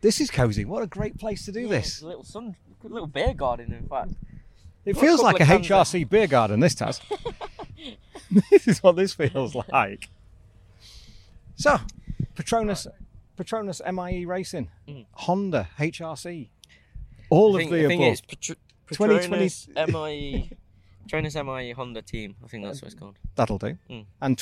This is cozy. What a great place to do Yeah, this. a little sun, little beer garden, in fact. It feels like a. HRC beer garden, this does. this is what this feels like. So, Petronas, Petronas MIE Racing, Honda, HRC, all Mm. I of the I think above. it's Patr- 2020 Petronas MIE, Petronas MIE Honda team. I think that's what it's called. That'll do. Mm. And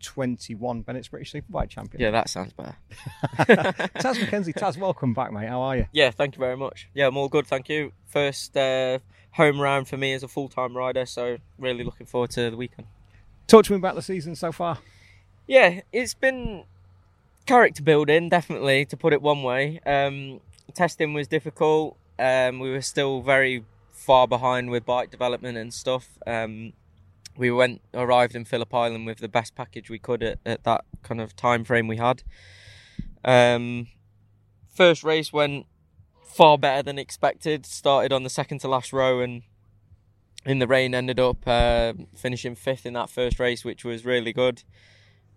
2021 Bennett's British Superbike champion. Yeah, that sounds better. Taz Mackenzie, Taz, welcome back, mate. How are you? Yeah, thank you very much. Yeah, I'm all good, thank you. First uh, home round for me as a full time rider, so really looking forward to the weekend. Talk to me about the season so far. Yeah, it's been character building, definitely, to put it one way. Um, testing was difficult. Um, we were still very far behind with bike development and stuff. Um, we went arrived in Phillip Island with the best package we could at, at that kind of time frame we had. Um, first race went far better than expected. Started on the second to last row and in the rain ended up uh, finishing fifth in that first race, which was really good.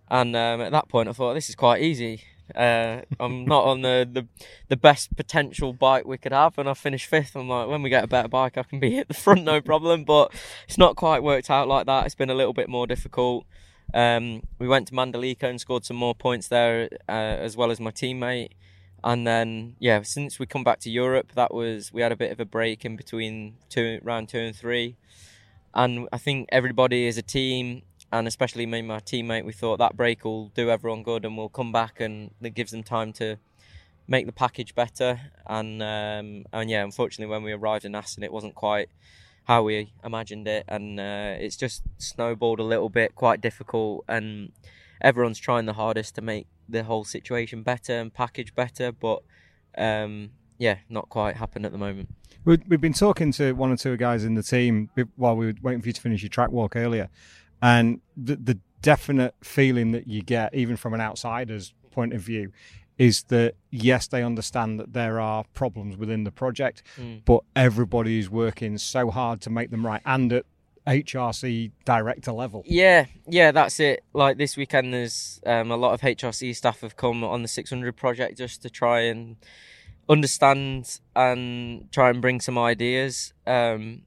And um, at that point, I thought this is quite easy. Uh, I'm not on the, the the best potential bike we could have, and I finished fifth. I'm like, when we get a better bike, I can be at the front, no problem. But it's not quite worked out like that. It's been a little bit more difficult. Um, we went to Mandalika and scored some more points there, uh, as well as my teammate. And then, yeah, since we come back to Europe, that was we had a bit of a break in between two round two and three, and I think everybody as a team, and especially me and my teammate, we thought that break will do everyone good, and we'll come back, and it gives them time to make the package better. And um, and yeah, unfortunately, when we arrived in Assen, it wasn't quite how we imagined it, and uh, it's just snowballed a little bit, quite difficult, and everyone's trying the hardest to make the whole situation better and package better, but um, yeah, not quite happened at the moment. We- We've been talking to one or two guys in the team while we were waiting for you to finish your track walk earlier, and the, the definite feeling that you get, even from an outsider's point of view, is that yes, they understand that there are problems within the project, Mm. but everybody is working so hard to make them right, and at HRC director level. Yeah, yeah, that's it. Like this weekend, there's um, a lot of HRC staff have come on the 600 project just to try and understand and try and bring some ideas. Um,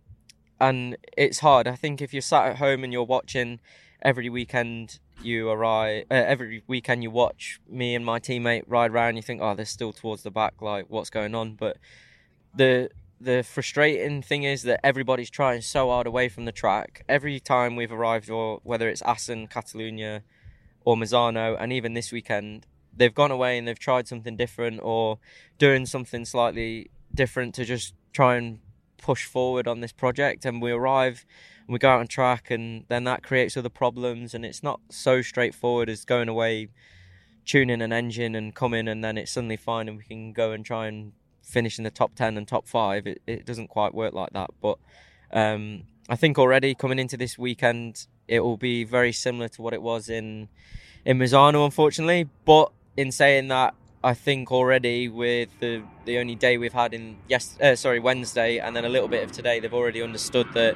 and it's hard. I think if you're sat at home and you're watching every weekend, you arrive uh, every weekend you watch me and my teammate ride around. You think, oh, they're still towards the back. Like, what's going on? But the the frustrating thing is that everybody's trying so hard away from the track. Every time we've arrived, or whether it's Assen, Catalunya, or Misano, and even this weekend, they've gone away and they've tried something different or doing something slightly different to just try and push forward on this project. And we arrive and we go out on track, and then that creates other problems. And it's not so straightforward as going away, tuning an engine, and coming, and then it's suddenly fine, and we can go and try and finish in the top 10 and top 5 it, it doesn't quite work like that but um, i think already coming into this weekend it will be very similar to what it was in in Misano unfortunately but in saying that I think already with the the only day we've had in yes uh, sorry Wednesday and then a little bit of today they've already understood that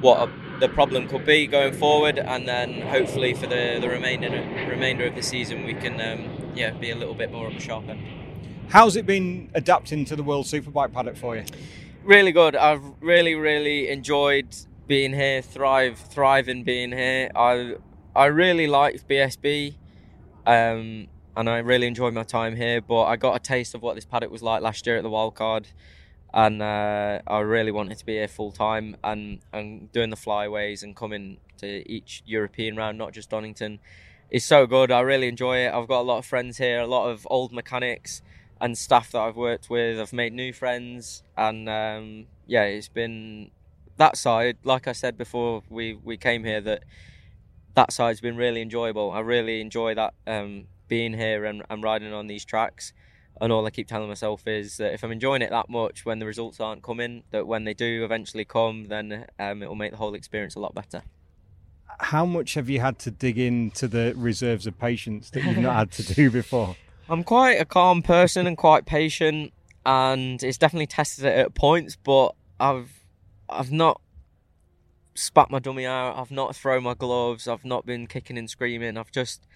what a, the problem could be going forward and then hopefully for the the remainder remainder of the season we can um, yeah be a little bit more on the sharp end How's it been adapting to the World Superbike paddock for you? really good. I've really, really enjoyed being here. Thrive, thriving being here. I, I really liked BSB, um, and I really enjoyed my time here. But I got a taste of what this paddock was like last year at the Wildcard, and uh, I really wanted to be here full time and and doing the flyways and coming to each European round, not just Donington. Is so good. I really enjoy it. I've got a lot of friends here, a lot of old mechanics and staff that I've worked with. I've made new friends, and um, yeah, it's been that side. Like I said before, we we came here that that side's been really enjoyable. I really enjoy that um, being here and, and riding on these tracks. And all I keep telling myself is that if I'm enjoying it that much, when the results aren't coming, that when they do eventually come, then um, it will make the whole experience a lot better. How much have you had to dig into the reserves of patience that you've not had to do before? I'm quite a calm person and quite patient, and it's definitely tested it at points. But I've I've not spat my dummy out. I've not thrown my gloves. I've not been kicking and screaming. I've just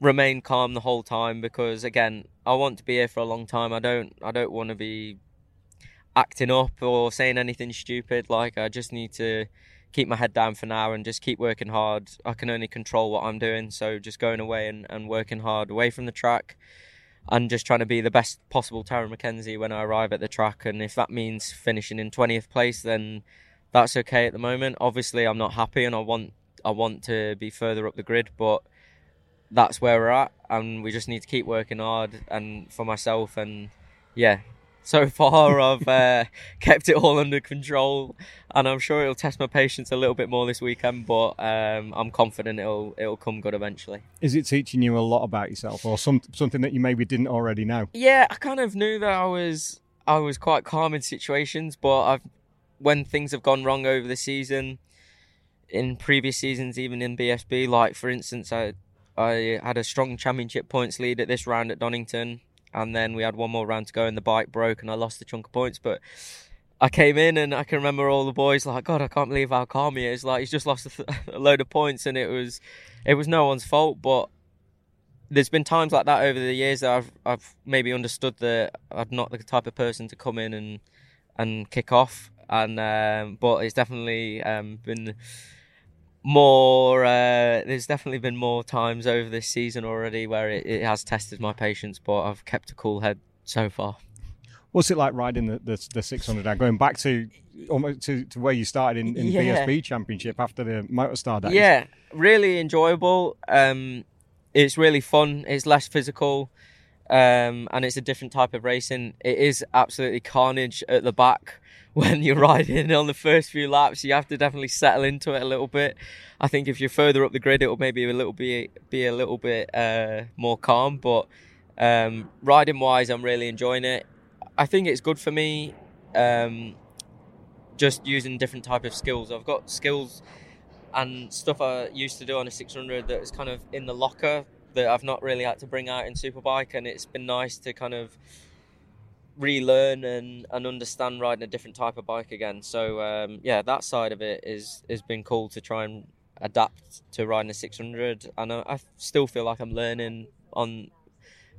remain calm the whole time because again, I want to be here for a long time. I don't I don't want to be acting up or saying anything stupid. Like I just need to keep my head down for now and just keep working hard. I can only control what I'm doing, so just going away and, and working hard away from the track and just trying to be the best possible Tarran Mackenzie when I arrive at the track. And if that means finishing in 20th place, then that's okay at the moment. Obviously, I'm not happy and I want I want to be further up the grid, but that's where we're at, and we just need to keep working hard. And for myself, and yeah, so far I've uh, kept it all under control, and I'm sure it'll test my patience a little bit more this weekend. But um, I'm confident it'll it'll come good eventually. Is it teaching you a lot about yourself, or some something that you maybe didn't already know? Yeah, I kind of knew that I was I was quite calm in situations, but I've when things have gone wrong over the season, in previous seasons, even in BSB, like for instance, I I had a strong championship points lead at this round at Donington, and then we had one more round to go, and the bike broke, and I lost the chunk of points. But I came in, and I can remember all the boys like, "God, I can't believe how calm he is! Like he's just lost a, th- a load of points, and it was it was no one's fault." But there's been times like that over the years that I've I've maybe understood that I'm not the type of person to come in and and kick off, and um, but it's definitely um, been more uh, there's definitely been more times over this season already where it, it, has tested my patience but i've kept a cool head so far. What's it like riding the, the, the 600 now going back to almost to, to where you started in, in yeah. bsb championship after the Motostar days. Yeah really enjoyable. Um, it's really fun. It's less physical um, and it's a different type of racing. It is absolutely carnage at the back when you're riding on the first few laps. You have to definitely settle into it a little bit. I think if you're further up the grid, it'll maybe a little bit be a little bit uh, more calm. But um, riding wise, I'm really enjoying it. I think it's good for me. Um, just using different type of skills. I've got skills and stuff I used to do on a 600 that is kind of in the locker that I've not really had to bring out in Superbike, and it's been nice to kind of relearn and, and understand riding a different type of bike again. So um, yeah, that side of it is has been cool to try and adapt to riding a 600. And I, I still feel like I'm learning on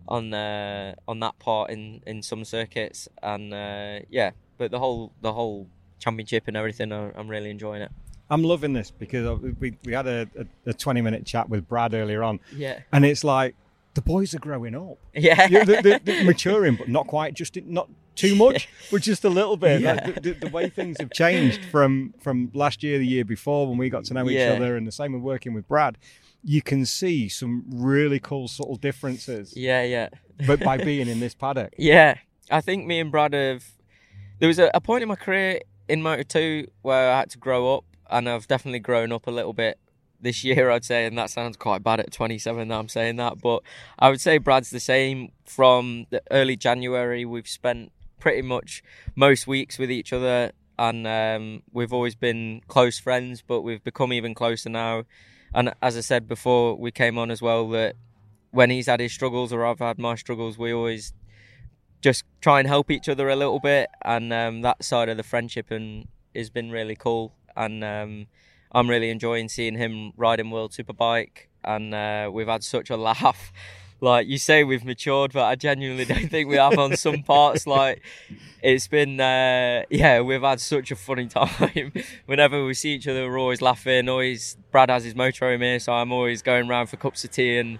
on uh, on that part in, in some circuits. And uh, yeah, but the whole the whole championship and everything, I'm really enjoying it. I'm loving this because we we had a, a, a 20 minute chat with Brad earlier on. Yeah, and it's like the boys are growing up. Yeah, they're, they're, they're maturing, but not quite. Just not too much, but just a little bit. Yeah. Like the, the, way things have changed from from last year, the year before, when we got to know each yeah. other, and the same with working with Brad. You can see some really cool subtle differences. Yeah, yeah. but by being in this paddock. Yeah, I think me and Brad have. There was a, a point in my career in Moto Two where I had to grow up, and I've definitely grown up a little bit this year, I'd say, and that sounds quite bad at 27 that I'm saying that, but I would say Brad's the same. From the early January, we've spent pretty much most weeks with each other, and um, we've always been close friends, but we've become even closer now. And as I said before, we came on as well that when he's had his struggles or I've had my struggles, we always just try and help each other a little bit, and um, that side of the friendship and has been really cool. And um, I'm really enjoying seeing him riding World Superbike, and uh, we've had such a laugh. Like you say, we've matured, but I genuinely don't think we have on some parts. Like it's been, uh, yeah, we've had such a funny time. Whenever we see each other, we're always laughing. Always, Brad has his motor motorhome here, so I'm always going around for cups of tea and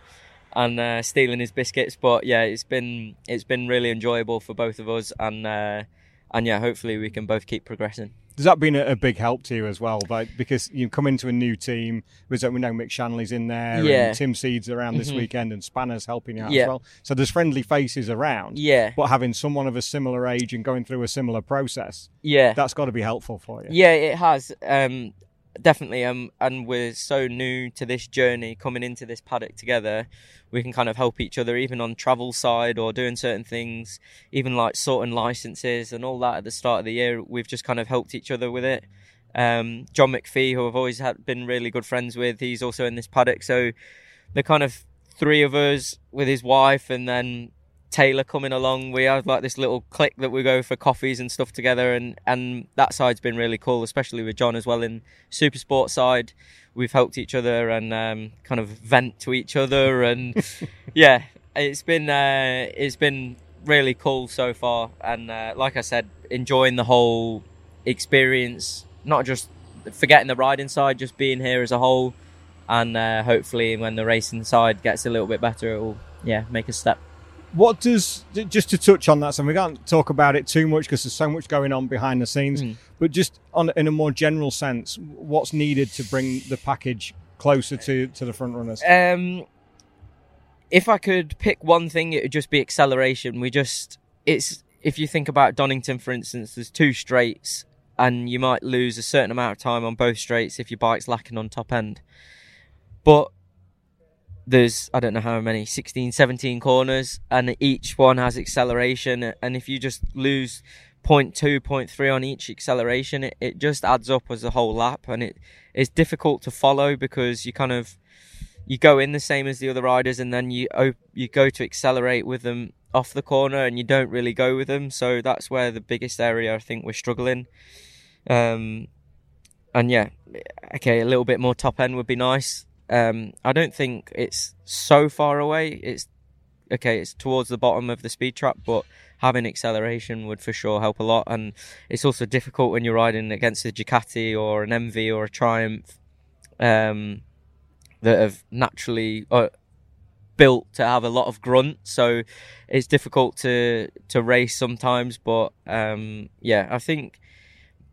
and uh, stealing his biscuits. But yeah, it's been it's been really enjoyable for both of us, and uh, and yeah, hopefully we can both keep progressing. Has that been a, big help to you as well? Like because you come into a new team, we know Mick Shanley's in there, yeah. and Tim Seed's around this mm-hmm. weekend, and Spanner's helping out yeah. as well. So there's friendly faces around. Yeah. But having someone of a similar age and going through a similar process, yeah, that's got to be helpful for you. Yeah, it has. Um, definitely um and we're so new to this journey coming into this paddock together we can kind of help each other even on travel side or doing certain things even like sorting licenses and all that at the start of the year we've just kind of helped each other with it. Um, john mcphee who i've always had been really good friends with he's also in this paddock so the kind of three of us with his wife and then Taylor coming along. We have like this little clique that we go for coffees and stuff together, and and that side's been really cool, especially with John as well in super sport side. We've helped each other and um, kind of vent to each other, and yeah, it's been uh, it's been really cool so far. And uh, like I said, enjoying the whole experience, not just forgetting the riding side, just being here as a whole. And uh, hopefully, when the racing side gets a little bit better, it will yeah make a step. What does just to touch on that? So we can't talk about it too much because there's so much going on behind the scenes. Mm. But just on in a more general sense, what's needed to bring the package closer to to the front runners? Um, if I could pick one thing, it would just be acceleration. We just it's if you think about Donington, for instance, there's two straights, and you might lose a certain amount of time on both straights if your bike's lacking on top end. But there's I don't know how many 16 17 corners and each one has acceleration and if you just lose 0.2 0.3 on each acceleration it, it just adds up as a whole lap and it is difficult to follow because you kind of you go in the same as the other riders and then you you go to accelerate with them off the corner and you don't really go with them so that's where the biggest area I think we're struggling. Um and yeah okay a little bit more top end would be nice um, I don't think it's so far away. It's okay. It's towards the bottom of the speed trap, but having acceleration would for sure help a lot. And it's also difficult when you're riding against a Ducati or an MV or a Triumph um, that have naturally uh, built to have a lot of grunt. So it's difficult to to race sometimes. But um, yeah, I think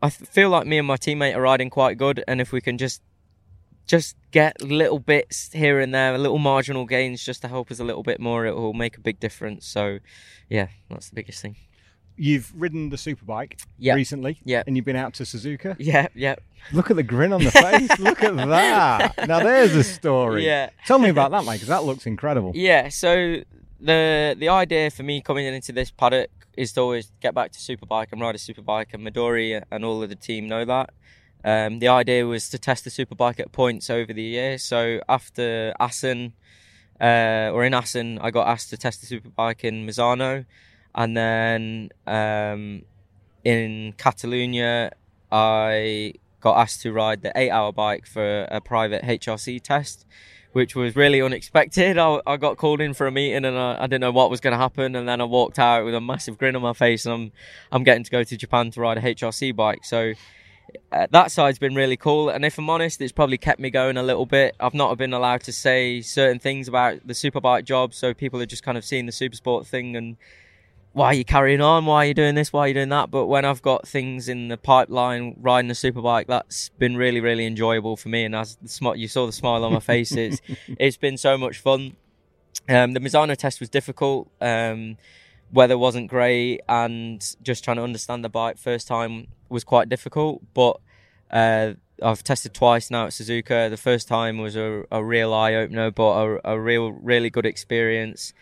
I feel like me and my teammate are riding quite good, and if we can just just get little bits here and there, a little marginal gains just to help us a little bit more. It will make a big difference. So, yeah, that's the biggest thing. You've ridden the superbike yep. recently, yeah, and you've been out to Suzuka. Yeah, yeah. Look at the grin on the face. Look at that. Now there's a story. Yeah. Tell me about that, mate, because that looks incredible. Yeah. So the the idea for me coming into this paddock is to always get back to superbike and ride a superbike, and Midori and all of the team know that. Um, the idea was to test the superbike at points over the year. So after Assen, uh, or in Assen, I got asked to test the superbike in Misano, and then um, in Catalonia, I got asked to ride the eight-hour bike for a private HRC test, which was really unexpected. I, I got called in for a meeting, and I, I didn't know what was going to happen, and then I walked out with a massive grin on my face, and I'm I'm getting to go to Japan to ride a HRC bike. So uh, that side's been really cool. And if I'm honest, it's probably kept me going a little bit. I've not been allowed to say certain things about the superbike job, so people are just kind of seeing the supersport thing and why are you carrying on? Why are you doing this? Why are you doing that? But when I've got things in the pipeline, riding a superbike, that's been really, really enjoyable for me. And as the sm- you saw the smile on my face, it's it's been so much fun. Um, the Misano test was difficult. Um, weather wasn't great, and just trying to understand the bike first time was quite difficult, but uh, I've tested twice now at Suzuka. The first time was a, a real eye opener, but a, a, real, really good experience.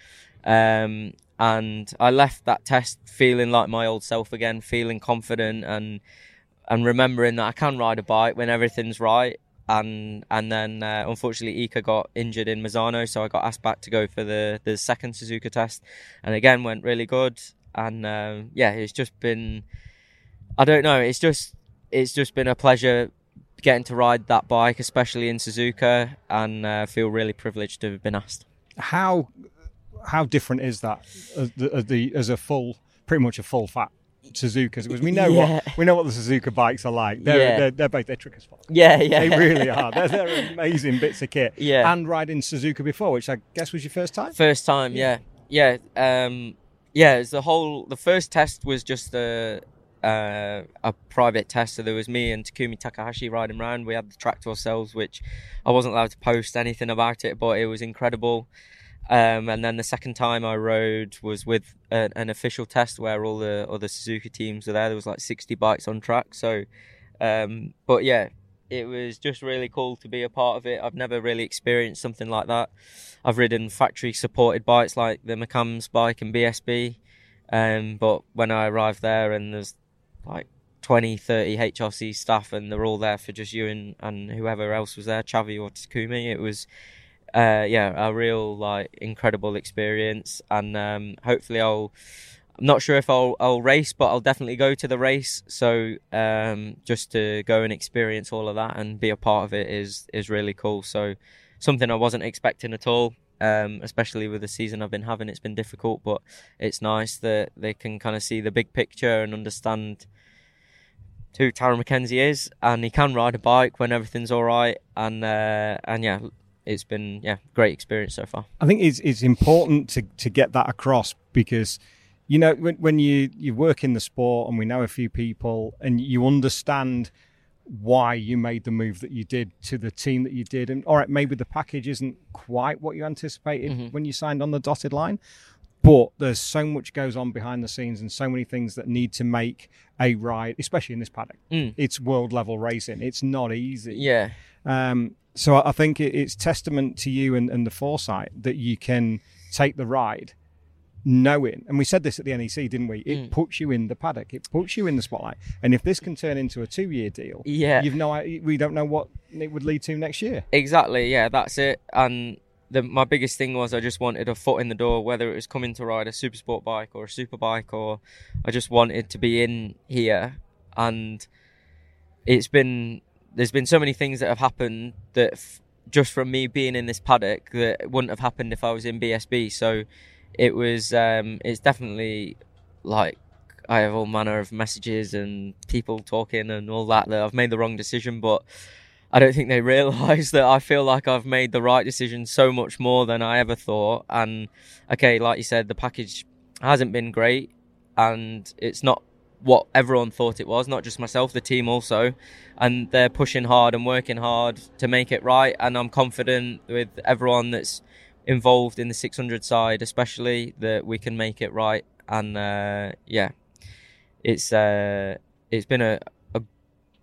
Um, and I left that test feeling like my old self again, feeling confident and and remembering that I can ride a bike when everything's right. And and then uh, unfortunately Iker got injured in Misano, so I got asked back to go for the the second Suzuka test, and again went really good. And um, yeah, it's just been I don't know. It's just it's just been a pleasure getting to ride that bike, especially in Suzuka, and uh, feel really privileged to have been asked. How how different is that as, the, as, the, as a full, pretty much a full fat Suzuka? Because we know yeah. what we know what the Suzuka bikes are like. They're yeah. they're, they're both they're trick as fuck. Yeah, yeah, they really are. They're, they're amazing bits of kit. Yeah, and riding Suzuka before, which I guess was your first time. First time, yeah, yeah, yeah. Um, yeah, the whole the first test was just a uh, a private test. So there was me and Takumi Takahashi riding around. We had the track to ourselves, which I wasn't allowed to post anything about it, but it was incredible. Um, and then the second time I rode was with a, an official test where all the other Suzuka teams were there. There was like 60 bikes on track. So, um, but yeah, it was just really cool to be a part of it. I've never really experienced something like that. I've ridden factory supported bikes like the McAMS bike and BSB. Um, but when I arrived there and there's like 20, 30 HRC staff, and they're all there for just you and, and whoever else was there, Xavi or Takumi. It was uh, yeah, a real like incredible experience, and um, hopefully I'll. I'm not sure if I'll I'll race, but I'll definitely go to the race. So um, just to go and experience all of that and be a part of it is is really cool. So something I wasn't expecting at all. Um, especially with the season I've been having, it's been difficult, but it's nice that they can kind of see the big picture and understand who Tarran Mackenzie is, and he can ride a bike when everything's all right. And uh, and yeah, it's been yeah great experience so far. I think it's it's important to to get that across because you know when when you you work in the sport and we know a few people and you understand why you made the move that you did to the team that you did and all right maybe the package isn't quite what you anticipated mm-hmm. when you signed on the dotted line but there's so much goes on behind the scenes and so many things that need to make a ride especially in this paddock mm. it's world level racing it's not easy yeah um, so I think it's testament to you and, and the foresight that you can take the ride knowing, and we said this at the NEC, didn't we? It mm. puts you in the paddock, it puts you in the spotlight. And if this can turn into a two-year deal, yeah, you've no, we don't know what it would lead to next year. Exactly, yeah, that's it. And the, my biggest thing was I just wanted a foot in the door, whether it was coming to ride a super sport bike or a super bike, or I just wanted to be in here. And it's been there's been so many things that have happened that f- just from me being in this paddock that wouldn't have happened if I was in BSB. So it was um, it's definitely like I have all manner of messages and people talking and all that that I've made the wrong decision, but I don't think they realise that I feel like I've made the right decision so much more than I ever thought. And okay, like you said, the package hasn't been great, and it's not what everyone thought it was, not just myself, the team also. And they're pushing hard and working hard to make it right. And I'm confident with everyone that's involved in the 600 side, especially that we can make it right. And uh, yeah, it's uh, it's been a, a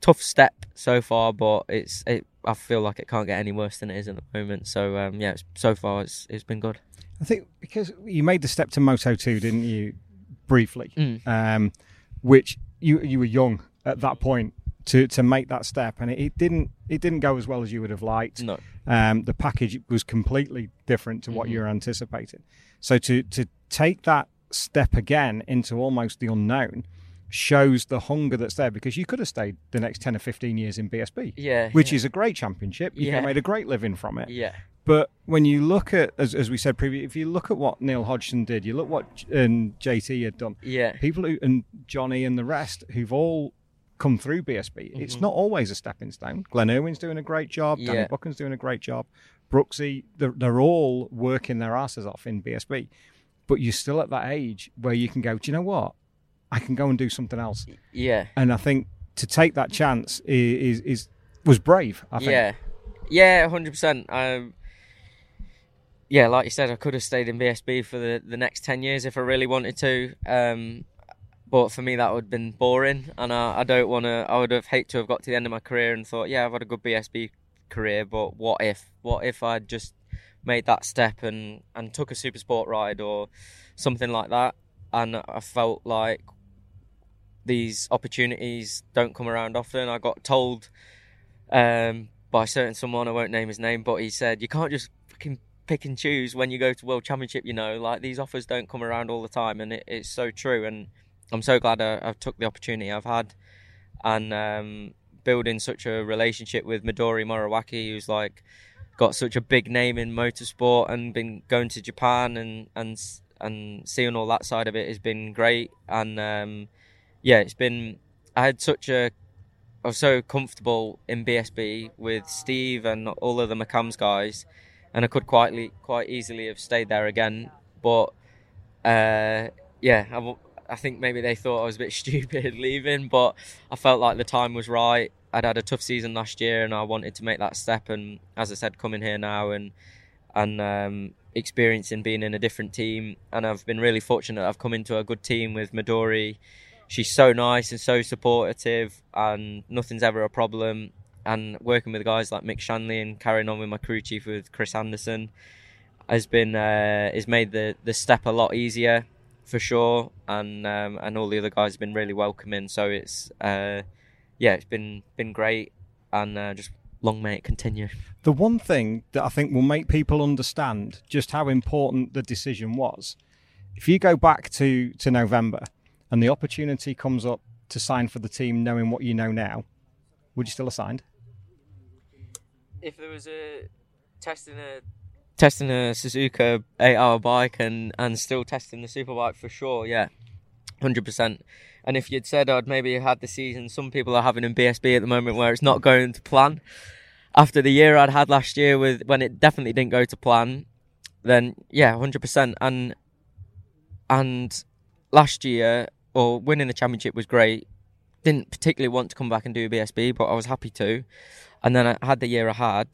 tough step so far, but it's it, I feel like it can't get any worse than it is at the moment. So um, yeah, so far it's it's been good. I think because you made the step to Moto 2, didn't you? Briefly. Mm. Um, which you you were young at that point to to make that step, and it, it didn't it didn't go as well as you would have liked. No, um, the package was completely different to what mm-hmm. you were anticipating. So to to take that step again into almost the unknown shows the hunger that's there because you could have stayed the next 10 or 15 years in BSB. Yeah. Which yeah. is a great championship. You yeah. made a great living from it. Yeah. But when you look at, as, as we said previously, if you look at what Neil Hodgson did, you look what and JT had done. Yeah. People who and Johnny and the rest who've all come through BSB. Mm-hmm. It's not always a stepping stone. Glenn Irwin's doing a great job. Yeah. Danny Buchan's doing a great job. Brooksy, they're, they're all working their asses off in BSB. But you're still at that age where you can go, do you know what? I can go and do something else. Yeah. And I think to take that chance is, is, is was brave. I think. Yeah. Yeah, hundred percent. Um, yeah, like you said, I could have stayed in BSB for the, the next 10 years if I really wanted to. Um, but for me, that would have been boring. And I, I don't want to, I would have hate to have got to the end of my career and thought, yeah, I've had a good BSB career, but what if? What if I'd just made that step and, and took a super sport ride or something like that? And I felt like these opportunities don't come around often. I got told um, by certain someone, I won't name his name, but he said, you can't just fucking pick and choose when you go to World Championship. You know, like these offers don't come around all the time, and it, it's so true. And I'm so glad I, have took the opportunity I've had, and um, building such a relationship with Midori Moriwaki, who's like got such a big name in motorsport and been going to Japan and and and seeing all that side of it has been great. And um, yeah, it's been I had such a I was so comfortable in BSB with Steve and all of the McAMS guys and I could quietly, quite easily have stayed there again. But uh, yeah, I, I think maybe they thought I was a bit stupid leaving, but I felt like the time was right. I'd had a tough season last year, and I wanted to make that step. And as I said, coming here now and and um, experiencing being in a different team, and I've been really fortunate. I've come into a good team with Midori. She's so nice and so supportive, and nothing's ever a problem and working with guys like Mick Shanley and carrying on with my crew chief with Chris Anderson has been uh, has made the the step a lot easier for sure, and um, and all the other guys have been really welcoming. So it's uh, yeah, it's been been great, and uh, just long may it continue. The one thing that I think will make people understand just how important the decision was, if you go back to, to November and the opportunity comes up to sign for the team knowing what you know now, would you still have signed? If there was a testing a testing a Suzuka eight hour bike and, and still testing the superbike for sure, yeah. Hundred percent. And if you'd said I'd maybe had the season some people are having in BSB at the moment where it's not going to plan, after the year I'd had last year with when it definitely didn't go to plan, then yeah, hundred percent. And and last year or winning the championship was great. Didn't particularly want to come back and do BSB, but I was happy to. And then I had the year I had.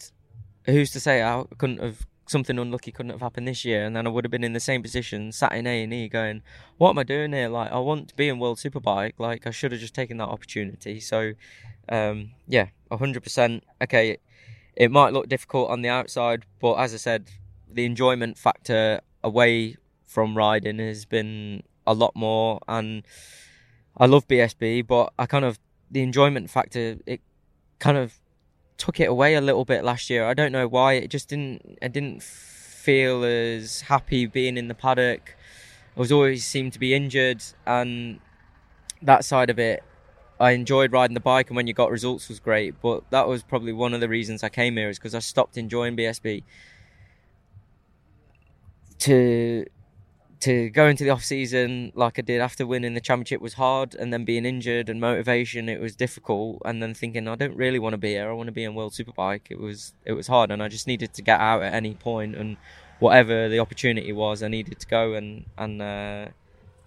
Who's to say I couldn't have something unlucky couldn't have happened this year, and then I would have been in the same position, sat in A and E, going, "What am I doing here? Like, I want to be in World Superbike. Like, I should have just taken that opportunity." So, um, yeah, hundred percent. Okay, it might look difficult on the outside, but as I said, the enjoyment factor away from riding has been a lot more, and I love BSB, but I kind of the enjoyment factor it kind of took it away a little bit last year. I don't know why. It just didn't. I didn't feel as happy being in the paddock. I was always seemed to be injured, and that side of it I enjoyed riding the bike, and when you got results was great. But that was probably one of the reasons I came here is because I stopped enjoying BSB. To to go into the off season like I did after winning the championship was hard, and then being injured and motivation it was difficult, and then thinking I don't really want to be here. I want to be in World Superbike. It was it was hard, and I just needed to get out at any point, and whatever the opportunity was, I needed to go and and uh,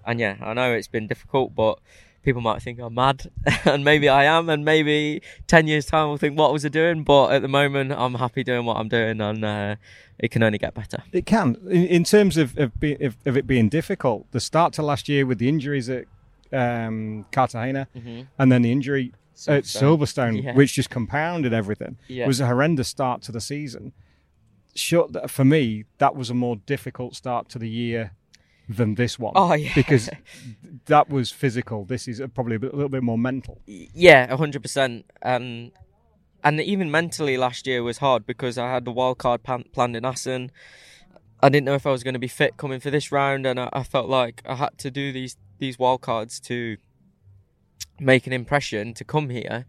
and yeah, I know it's been difficult, but people might think I'm mad, and maybe I am, and maybe ten years time will think what was I doing. But at the moment, I'm happy doing what I'm doing, and uh, it can only get better. It can, in, in terms of of, be, of of, it being difficult. The start to last year with the injuries at um, Cartagena, mm-hmm. and then the injury Silverstone. at Silverstone, yeah. which just compounded everything, yeah. was a horrendous start to the season. Sure, for me, that was a more difficult start to the year than this one. Oh yeah, because that was physical. This is probably a, bit, a little bit more mental. Yeah, hundred percent. And and even mentally, last year was hard because I had the wild card pan- planned in Assen. I didn't know if I was going to be fit coming for this round, and I, I felt like I had to do these these wild cards to make an impression to come here.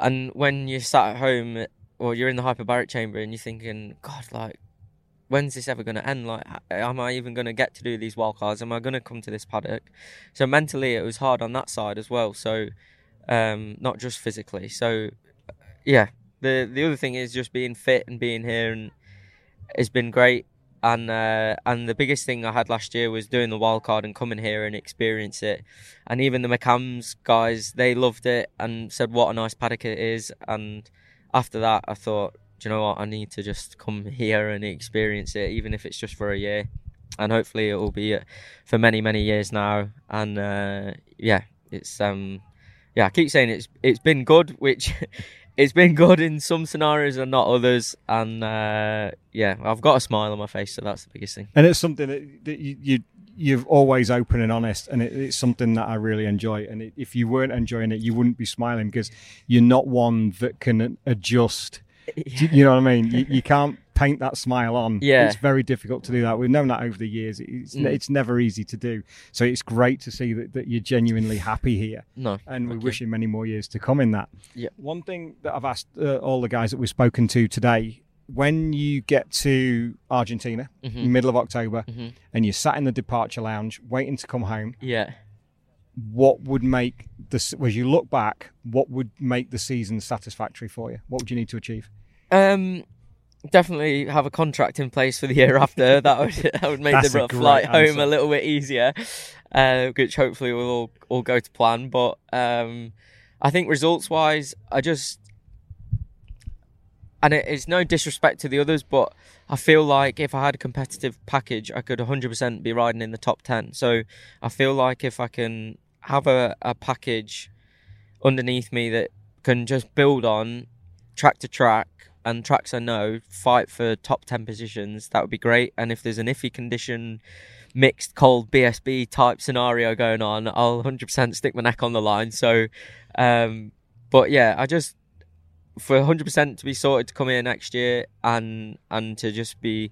And when you're sat at home or you're in the hyperbaric chamber and you're thinking, God, like when's this ever going to end? Like, am I even going to get to do these wildcards? Am I going to come to this paddock? So mentally, it was hard on that side as well. So, um, not just physically. So, yeah. The the other thing is just being fit and being here, and it's been great. And uh, and the biggest thing I had last year was doing the wildcard and coming here and experience it. And even the McAMS guys, they loved it and said what a nice paddock it is. And after that, I thought do you know what? I need to just come here and experience it, even if it's just for a year. And hopefully it will be for many, many years now. And uh, yeah, it's um, yeah. I keep saying it's it's been good, which it's been good in some scenarios and not others. And uh, yeah, I've got a smile on my face, so that's the biggest thing. And it's something that, that you, you you're always open and honest, and it, it's something that I really enjoy. And if you weren't enjoying it, you wouldn't be smiling because you're not one that can adjust yeah. You know what I mean? You, you, can't paint that smile on. Yeah. It's very difficult to do that. We've known that over the years. It's, mm. it's never easy to do. So it's great to see that, that you're genuinely happy here. No. And we wish you many more years to come in that. Yeah. One thing that I've asked uh, all the guys that we've spoken to today when you get to Argentina, mm-hmm. middle of October, mm-hmm. and you're sat in the departure lounge waiting to come home. Yeah what would make this as you look back what would make the season satisfactory for you? What would you need to achieve? Um definitely have a contract in place for the year after. That would that would make the flight home a little bit easier uh, which hopefully will all, all go to plan. But um i think results wise i just and it is no disrespect to the others, but I feel like if I had a competitive package, I could 100% be riding in the top 10. So I feel like if I can have a, a package underneath me that can just build on track to track and tracks I know fight for top 10 positions, that would be great. And if there's an iffy condition, mixed cold BSB type scenario going on, I'll 100% stick my neck on the line. So, um, but yeah, I just for 100% to be sorted to come here next year and and to just be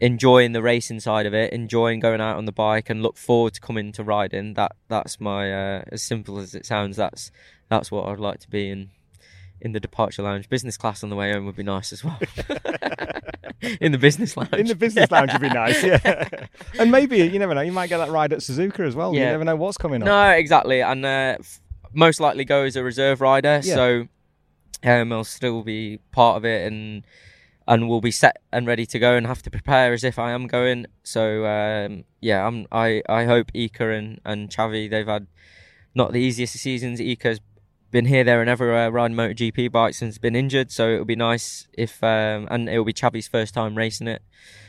enjoying the racing side of it, enjoying going out on the bike, and look forward to coming to riding. That that's my uh, as simple as it sounds. That's that's what I'd like to be in in the departure lounge. Business class on the way home would be nice as well. in the business lounge. In the business lounge would be nice, yeah. and maybe you never know, you might get that ride at Suzuka as well. You never know what's coming up. No, exactly, and uh, f- most likely go as a reserve rider. Yeah. So um, I'll still be part of it, and and will be set and ready to go, and have to prepare as if I am going. So um, yeah, I'm, I I hope Iker and and Xavi they've had not the easiest of seasons. Iker's been here, there, and everywhere riding MotoGP bikes and has been injured. So it'll be nice if um, and it'll be Xavi's first time racing it.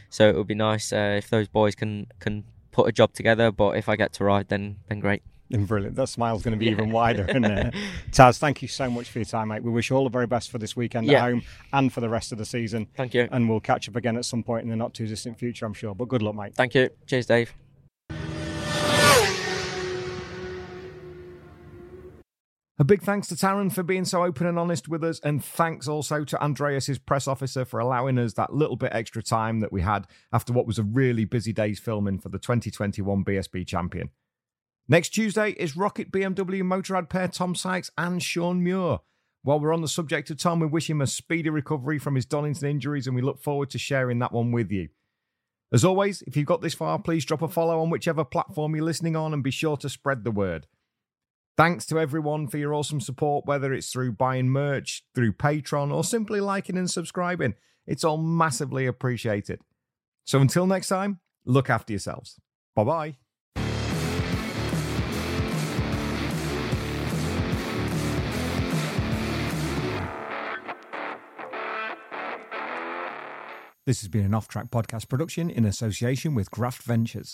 So it would be nice uh, if those boys can can put a job together. But if I get to ride, then then great. Brilliant. That smile's going to be Yeah. even wider. Isn't it? Taz, thank you so much for your time, mate. We wish you all the very best for this weekend Yeah. at home and for the rest of the season. Thank you. And we'll catch up again at some point in the not too distant future, I'm sure. But good luck, mate. Thank you. Cheers, Dave. A big thanks to Tarran for being so open and honest with us, and thanks also to Andreas, his press officer, for allowing us that little bit extra time that we had after what was a really busy day's filming for the 2021 BSB champion. Next Tuesday is ROKiT BMW Motorrad pair Tom Sykes and Sean Muir. While we're on the subject of Tom, we wish him a speedy recovery from his Donington injuries, and we look forward to sharing that one with you. As always, if you've got this far, please drop a follow on whichever platform you're listening on and be sure to spread the word. Thanks to everyone for your awesome support, whether it's through buying merch, through Patreon, or simply liking and subscribing. It's all massively appreciated. So until next time, look after yourselves. Bye bye. This has been an off track podcast production in association with Graft Ventures.